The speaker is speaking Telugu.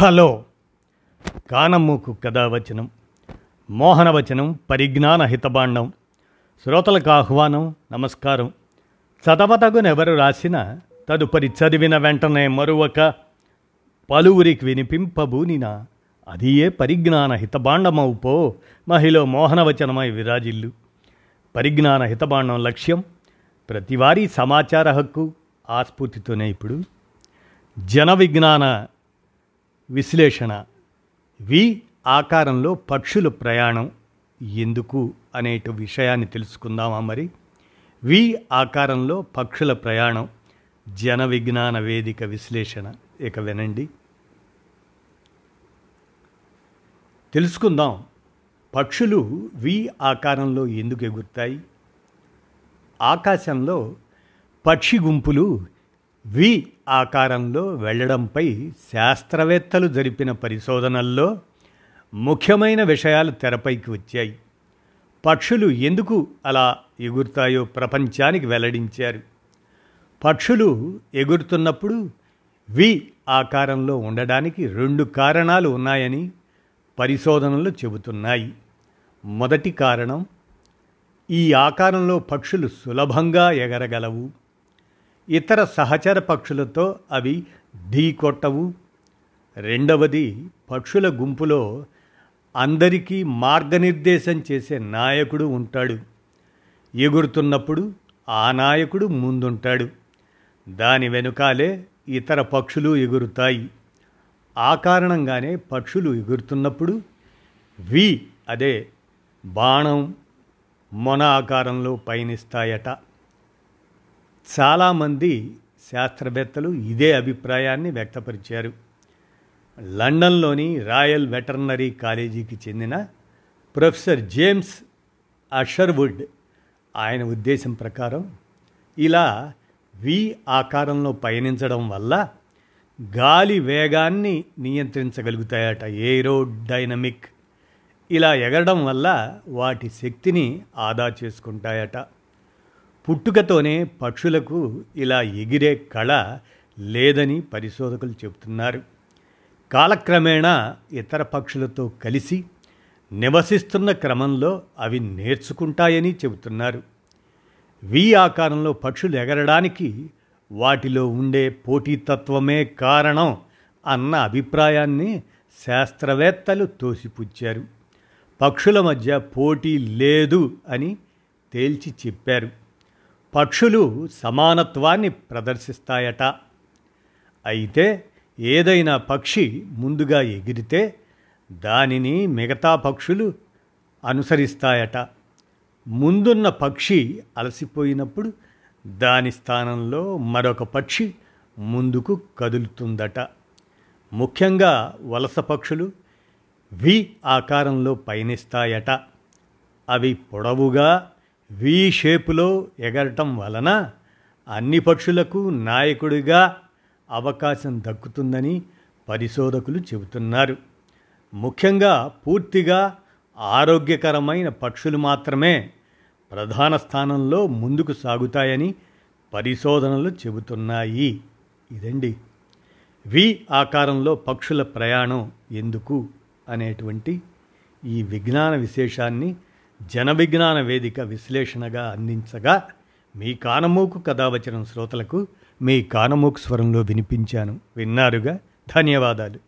హలో. కానమ్మూకు కథావచనం మోహనవచనం పరిజ్ఞాన హితబాండం శ్రోతలకు ఆహ్వానం నమస్కారం. చదవతగునెవరు రాసిన తదుపరి చదివిన వెంటనే మరొక పలువురికి వినిపింపబూనిన అది ఏ పరిజ్ఞాన హితబాండమవు పో మహిళ మోహనవచనమై విరాజిల్లు. పరిజ్ఞాన హితబాండం లక్ష్యం ప్రతివారీ సమాచార హక్కు ఆస్ఫూర్తితోనే ఇప్పుడు. జన విజ్ఞాన విశ్లేషణ. వి ఆకారంలో పక్షుల ప్రయాణం ఎందుకు అనే విషయాన్ని తెలుసుకుందామా మరి? వి ఆకారంలో పక్షుల ప్రయాణం జన విజ్ఞాన వేదిక విశ్లేషణ. ఇక వినండి. తెలుసుకుందాం పక్షులు వి ఆకారంలో ఎందుకు ఎగురుతాయి? ఆకాశంలో పక్షి గుంపులు వి ఆకారంలో వెళ్ళడంపై శాస్త్రవేత్తలు జరిపిన పరిశోధనల్లో ముఖ్యమైన విషయాలు తెరపైకి వచ్చాయి. పక్షులు ఎందుకు అలా ఎగురుతాయో ప్రపంచానికి వెల్లడించారు. పక్షులు ఎగురుతున్నప్పుడు వి ఆకారంలో ఉండడానికి రెండు కారణాలు ఉన్నాయని పరిశోధనలు చెబుతున్నాయి. మొదటి కారణం ఈ ఆకారంలో పక్షులు సులభంగా ఎగరగలవు. ఇతర సహచర పక్షులతో అవి ఢీకొట్టవు రెండవది పక్షుల గుంపులో అందరికీ మార్గనిర్దేశం చేసే నాయకుడు ఉంటాడు. ఎగురుతున్నప్పుడు ఆ నాయకుడు ముందుంటాడు. దాని వెనుకాలే ఇతర పక్షులు ఎగురుతాయి. ఆ కారణంగానే పక్షులు ఎగురుతున్నప్పుడు వి అదే బాణం మొన ఆకారంలో పయనిస్తాయట. చాలామంది శాస్త్రవేత్తలు ఇదే అభిప్రాయాన్ని వ్యక్తపరిచారు. లండన్లోని రాయల్ వెటర్నరీ కాలేజీకి చెందిన ప్రొఫెసర్ జేమ్స్ అషర్వుడ్ ఆయన ఉద్దేశం ప్రకారం ఇలా వి ఆకారంలో పయనించడం వల్ల గాలి వేగాన్ని నియంత్రించగలుగుతాయట ఏరో డైనమిక్ ఇలా ఎగరడం వల్ల వాటి శక్తిని ఆదా చేసుకుంటాయట. పుట్టుకతోనే పక్షులకు ఇలా ఎగిరే కళ లేదని పరిశోధకులు చెబుతున్నారు. కాలక్రమేణా ఇతర పక్షులతో కలిసి నివసిస్తున్న క్రమంలో అవి నేర్చుకుంటాయని చెబుతున్నారు. వి ఆకారంలో పక్షులు ఎగరడానికి వాటిలో ఉండే పోటీతత్వమే కారణం అన్న అభిప్రాయాన్ని శాస్త్రవేత్తలు తోసిపుచ్చారు. పక్షుల మధ్య పోటీ లేదు అని తేల్చి చెప్పారు. పక్షులు సమానత్వాన్ని ప్రదర్శిస్తాయట. అయితే ఏదైనా పక్షి ముందుగా ఎగిరితే దానిని మిగతా పక్షులు అనుసరిస్తాయట. ముందున్న పక్షి అలసిపోయినప్పుడు దాని స్థానంలో మరొక పక్షి ముందుకు కదులుతుందట. ముఖ్యంగా వలస పక్షులు వి ఆకారంలో పయనిస్తాయట. అవి పొడవుగా వి షేపులో ఎగరటం వలన అన్ని పక్షులకు నాయకుడిగా అవకాశం దక్కుతుందని పరిశోధకులు చెబుతున్నారు. ముఖ్యంగా పూర్తిగా ఆరోగ్యకరమైన పక్షులు మాత్రమే ప్రధాన స్థానంలో ముందుకు సాగుతాయని పరిశోధనలు చెబుతున్నాయి. ఇదండి. వి ఆకారంలో పక్షుల ప్రయాణం ఎందుకు అనేటువంటి ఈ విజ్ఞాన విశేషాన్ని జనవిజ్ఞాన వేదిక విశ్లేషణగా అందించగా మీ కానమూకు కథావచనం శ్రోతలకు మీ కానమూకు స్వరంలో వినిపించాను. విన్నారుగా? ధన్యవాదాలు.